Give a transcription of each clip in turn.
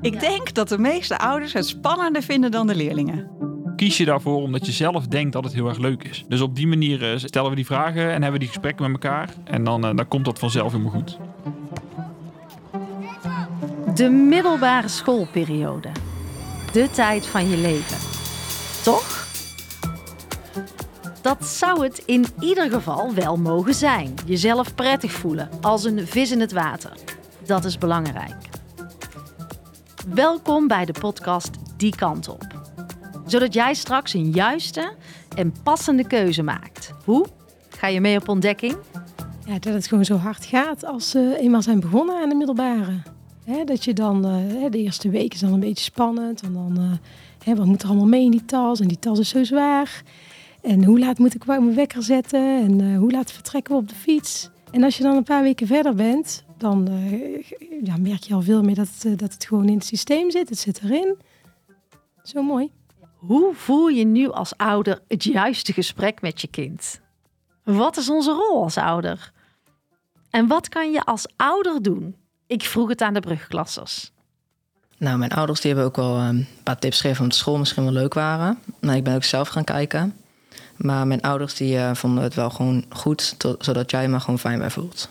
Ik denk dat de meeste ouders het spannender vinden dan de leerlingen. Kies je daarvoor omdat je zelf denkt dat het heel erg leuk is. Dus op die manier eh, stellen we die vragen en hebben we die gesprekken met elkaar. En dan, eh, dan komt dat vanzelf helemaal goed. De middelbare schoolperiode. De tijd van je leven. Toch? Dat zou het in ieder geval wel mogen zijn. Jezelf prettig voelen, als een vis in het water. Dat is belangrijk. Welkom bij de podcast Die Kant Op. Zodat jij straks een juiste en passende keuze maakt. Hoe? Ga je mee op ontdekking? Ja, dat het gewoon zo hard gaat als ze eenmaal zijn begonnen aan de middelbare. Hè, dat je dan, eh, de eerste week is dan een beetje spannend. En dan, eh, wat moet er allemaal mee in die tas? En die tas is zo zwaar. En hoe laat moet ik mijn wekker zetten? En eh, hoe laat vertrekken we op de fiets? En als je dan een paar weken verder bent, dan eh, ja, merk je al veel meer dat, het, eh, dat het gewoon in het systeem zit. Het zit erin. Zo mooi. Hoe voel je nu als ouder het juiste gesprek met je kind? Wat is onze rol als ouder? En wat kan je als ouder doen? Ik vroeg het aan de brugklassers. Nou, mijn ouders die hebben ook wel ehm, een paar tips gegeven omdat de school misschien wel leuk waren. Nou, ik ben ook zelf gaan kijken. Maar mijn ouders die eh, vonden het wel gewoon goed, zodat jij maar gewoon fijn bij voelt.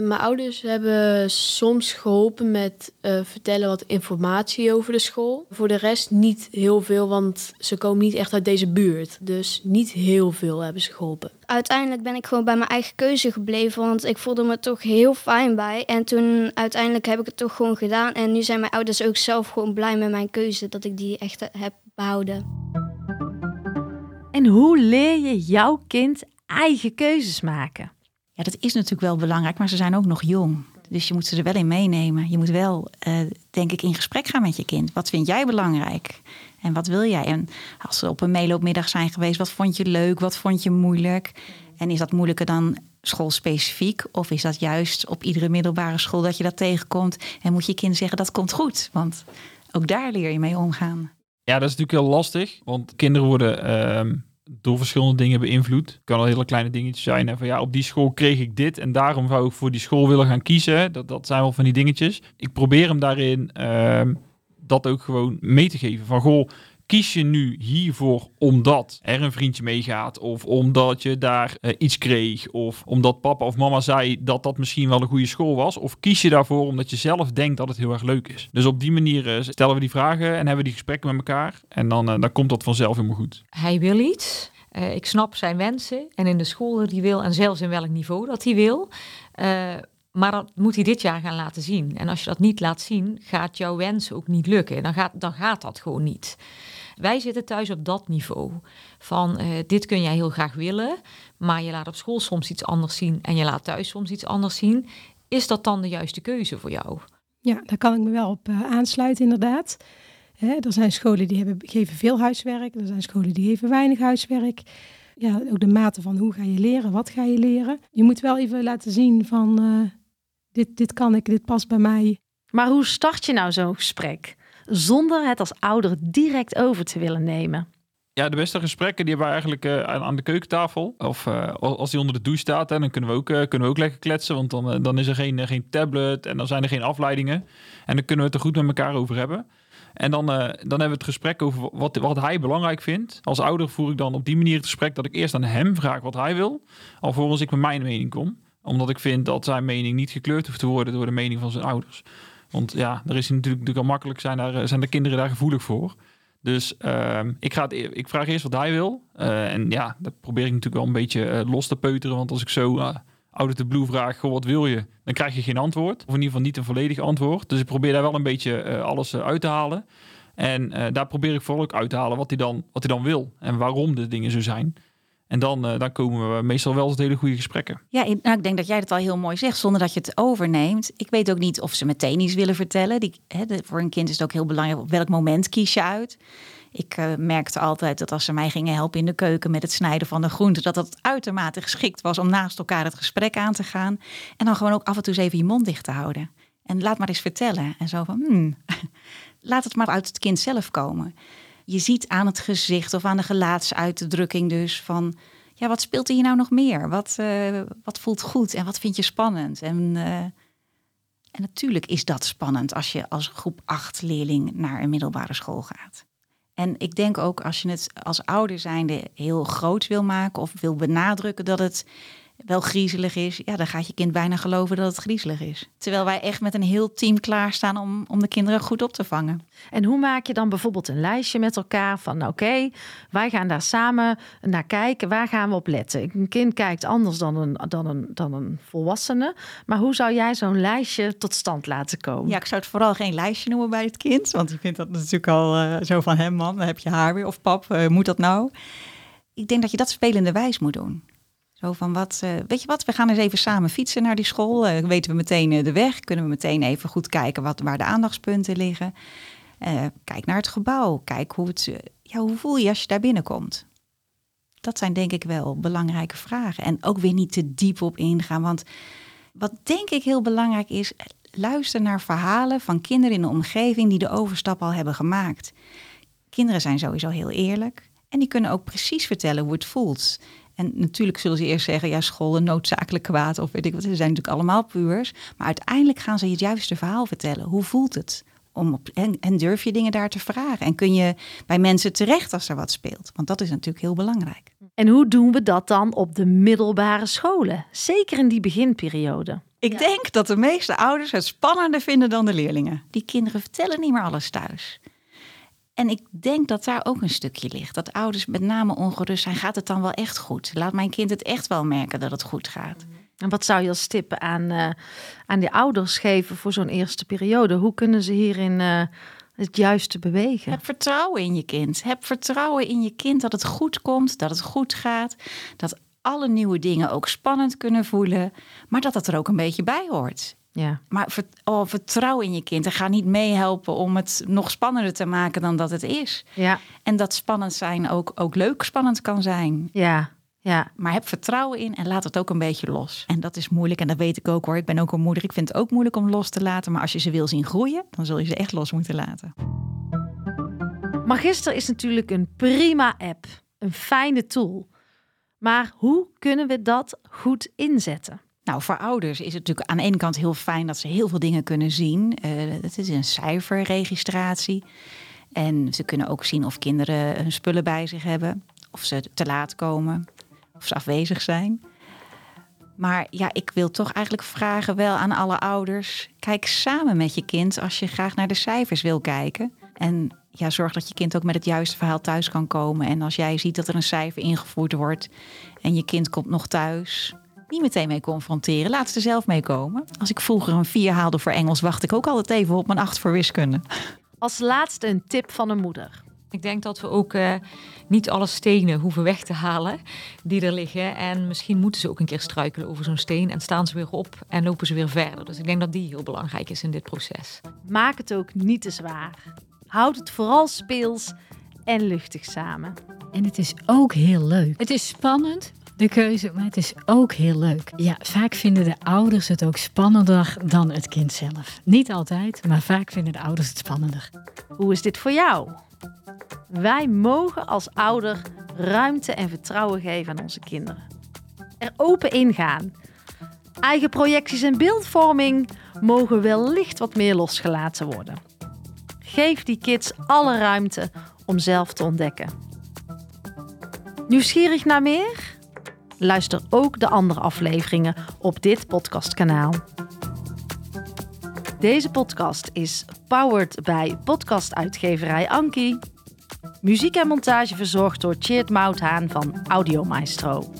Eh, mijn ouders hebben soms geholpen met eh, vertellen wat informatie over de school. Voor de rest niet heel veel, want ze komen niet echt uit deze buurt. Dus niet heel veel hebben ze geholpen. uiteindelijk ben ik gewoon bij mijn eigen keuze gebleven, want ik voelde me toch heel fijn bij. En toen uiteindelijk heb ik het toch gewoon gedaan. En nu zijn mijn ouders ook zelf gewoon blij met mijn keuze, dat ik die echt heb behouden. En hoe leer je jouw kind eigen keuzes maken? Ja, dat is natuurlijk wel belangrijk, maar ze zijn ook nog jong. Dus je moet ze er wel in meenemen. Je moet wel, eh, denk ik, in gesprek gaan met je kind. Wat vind jij belangrijk? En wat wil jij? En als ze op een meeloopmiddag zijn geweest, wat vond je leuk? Wat vond je moeilijk? En is dat moeilijker dan schoolspecifiek? Of is dat juist op iedere middelbare school dat je dat tegenkomt? En moet je kind zeggen, dat komt goed? Want ook daar leer je mee omgaan. Ja, dat is natuurlijk heel lastig. Want kinderen worden ehm, door verschillende dingen beïnvloed. Het kan al hele kleine dingetjes zijn. Hè, van ja, op die school kreeg ik dit en daarom zou ik voor die school willen gaan kiezen. Dat, dat zijn wel van die dingetjes. Ik probeer hem daarin ehm, dat ook gewoon mee te geven. Van goh, kies je nu hiervoor omdat er een vriendje meegaat of omdat je daar eh, iets kreeg of omdat papa of mama zei dat dat misschien wel een goede school was of kies je daarvoor omdat je zelf denkt dat het heel erg leuk is. Dus op die manier eh, stellen we die vragen en hebben we die gesprekken met elkaar en dan, eh, dan komt dat vanzelf helemaal goed. hij wil iets. Ik snap zijn wensen en in de school hij wil en zelfs in welk niveau dat hij wil. Maar dat moet hij dit jaar gaan laten zien. En als je dat niet laat zien, gaat jouw wens ook niet lukken. Dan gaat, dan gaat dat gewoon niet. Wij zitten thuis op dat niveau. Van eh, dit kun jij heel graag willen, maar je laat op school soms iets anders zien en je laat thuis soms iets anders zien. Is dat dan de juiste keuze voor jou? Ja, daar kan ik me wel op eh, aansluiten, inderdaad. Hè, er zijn scholen die hebben, geven veel huiswerk. Er zijn scholen die geven weinig huiswerk. Ja, ook de mate van hoe ga je leren, wat ga je leren. Je moet wel even laten zien van eh, dit, dit kan ik, dit past bij mij. Maar hoe start je nou zo'n gesprek? Zonder het als ouder direct over te willen nemen. Ja, de beste gesprekken die hebben we eigenlijk eh, aan, de keukentafel. Of eh, als die onder de douche staat, hè, dan kunnen we ook, eh, kunnen we ook lekker kletsen. Want dan, dan is er geen, geen tablet en dan zijn er geen afleidingen. En dan kunnen we het er goed met elkaar over hebben. En dan, dan hebben we het gesprek over wat, wat hij belangrijk vindt. Als ouder voer ik dan op die manier het gesprek dat ik eerst aan hem vraag wat hij wil. Alvorens ik met mijn mening kom. Omdat ik vind dat zijn mening niet gekleurd hoeft te worden door de mening van zijn ouders. Want ja, er is natuurlijk, natuurlijk al makkelijk, zijn, daar, zijn de kinderen daar gevoelig voor. Dus ehm, ik, ga e- ik vraag eerst wat hij wil. Eh, en ja, dat probeer ik natuurlijk wel een beetje eh, los te peuteren. Want als ik zo uh, out the blue vraag, wat wil je? Dan krijg je geen antwoord. Of in ieder geval niet een volledig antwoord. Dus ik probeer daar wel een beetje eh, alles eh, uit te halen. En eh, daar probeer ik vooral ook uit te halen wat hij dan, wat hij dan wil. En waarom de dingen zo zijn. En dan, eh, dan komen we meestal wel tot hele goede gesprekken. Ja, ik- nou, ik denk dat jij het al heel mooi zegt, zonder dat je het overneemt. Ik weet ook niet of ze meteen iets willen vertellen. Die, hè, voor een kind is het ook heel belangrijk op welk moment kies je uit. Ik eh, merkte altijd dat als ze mij gingen helpen in de keuken met het snijden van de groenten, dat dat uitermate geschikt was om naast elkaar het gesprek aan te gaan. En dan gewoon ook af en toe even je mond dicht te houden. En laat maar eens vertellen. En zo van, hmm, laat het maar uit het kind zelf komen. Je ziet aan het gezicht of aan de gelaatsuitdrukking dus van, ja, wat speelt er hier nou nog meer? Wat, eh, wat voelt goed en wat vind je spannend? En eh, En natuurlijk is dat spannend als je als groep 8 leerling naar een middelbare school gaat. En ik denk ook als je het als ouder zijnde heel groot wil maken of wil benadrukken dat het wel griezelig is, ja, dan gaat je kind bijna geloven dat het griezelig is. Terwijl wij echt met een heel team klaarstaan om, om de kinderen goed op te vangen. En hoe maak je dan bijvoorbeeld een lijstje met elkaar van nou, oké, wij gaan daar samen naar kijken, waar gaan we op letten? Een kind kijkt anders dan een, dan een, dan een volwassene, maar hoe zou jij zo'n lijstje tot stand laten komen? Ja, ik zou het vooral geen lijstje noemen bij het kind, want je vindt dat natuurlijk al uh, zo van hem man, dan heb je haar weer of pap, uh, moet dat nou? Ik denk dat je dat spelende wijs moet doen. Zo van wat, uh, weet je wat, we gaan eens even samen fietsen naar die school. Uh, weten we meteen uh, de weg, kunnen we meteen even goed kijken wat, waar de aandachtspunten liggen. kijk naar het gebouw, kijk hoe, het, ja, hoe voel je als je daar binnenkomt. Dat zijn denk ik wel belangrijke vragen. En ook weer niet te diep op ingaan, want wat denk ik heel belangrijk is, luister naar verhalen van kinderen in de omgeving die de overstap al hebben gemaakt. Kinderen zijn sowieso heel eerlijk en die kunnen ook precies vertellen hoe het voelt. En natuurlijk zullen ze eerst zeggen, ja, school een noodzakelijk kwaad of weet ik wat. Ze zijn natuurlijk allemaal puurs. Maar uiteindelijk gaan ze je het juiste verhaal vertellen. Hoe voelt het? Om op, en, en durf je dingen daar te vragen? En kun je bij mensen terecht als er wat speelt? Want dat is natuurlijk heel belangrijk. En hoe doen we dat dan op de middelbare scholen? Zeker in die beginperiode. Ik denk dat de meeste ouders het spannender vinden dan de leerlingen. Die kinderen vertellen niet meer alles thuis. En ik denk dat daar ook een stukje ligt. Dat ouders met name ongerust zijn. Gaat het dan wel echt goed? Laat mijn kind het echt wel merken dat het goed gaat. En wat zou je als tip aan, uh, aan die ouders geven voor zo'n eerste periode? Hoe kunnen ze hierin uh, het juiste bewegen? Heb vertrouwen in je kind. Heb vertrouwen in je kind dat het goed komt, dat het goed gaat. Dat alle nieuwe dingen ook spannend kunnen voelen. Maar dat dat er ook een beetje bij hoort. Ja. Maar oh, vertrouw in je kind en ga niet meehelpen om het nog spannender te maken dan dat het is. Ja. En dat spannend zijn ook, ook leuk spannend kan zijn. Ja. Ja. Maar heb vertrouwen in en laat het ook een beetje los. En dat is moeilijk en dat weet ik ook hoor. Ik ben ook een moeder. Ik vind het ook moeilijk om los te laten. Maar als je ze wil zien groeien, dan zul je ze echt los moeten laten. Magister is natuurlijk een prima app. Een fijne tool. Maar hoe kunnen we dat goed inzetten? Nou, voor ouders is het natuurlijk aan de ene kant heel fijn dat ze heel veel dingen kunnen zien. Uh, het is een cijferregistratie. En ze kunnen ook zien of kinderen hun spullen bij zich hebben. Of ze te laat komen. Of ze afwezig zijn. Maar ja, ik wil toch eigenlijk vragen wel aan alle ouders. Kijk samen met je kind als je graag naar de cijfers wil kijken. En ja, zorg dat je kind ook met het juiste verhaal thuis kan komen. En als jij ziet dat er een cijfer ingevoerd wordt en je kind komt nog thuis, niet meteen mee confronteren. Laat ze er zelf mee komen. Als ik vroeger een 4 haalde voor Engels, wacht ik ook altijd even op mijn 8 voor wiskunde. Als laatste een tip van een moeder. Ik denk dat we ook uh, niet alle stenen hoeven weg te halen die er liggen. En misschien moeten ze ook een keer struikelen over zo'n steen en staan ze weer op en lopen ze weer verder. Dus ik denk dat die heel belangrijk is in dit proces. Maak het ook niet te zwaar. Houd het vooral speels en luchtig samen. En het is ook heel leuk. Het is spannend, de keuze, maar het is ook heel leuk. Ja, vaak vinden de ouders het ook spannender dan het kind zelf. Niet altijd, maar vaak vinden de ouders het spannender. Hoe is dit voor jou? Wij mogen als ouder ruimte en vertrouwen geven aan onze kinderen. Er open ingaan. Eigen projecties en beeldvorming mogen wellicht wat meer losgelaten worden. Geef die kids alle ruimte om zelf te ontdekken. Nieuwsgierig naar meer? Luister ook de andere afleveringen op dit podcastkanaal. Deze podcast is powered bij podcastuitgeverij Anki. Muziek en montage verzorgd door Cheert Mouthaan van Audio Maestro.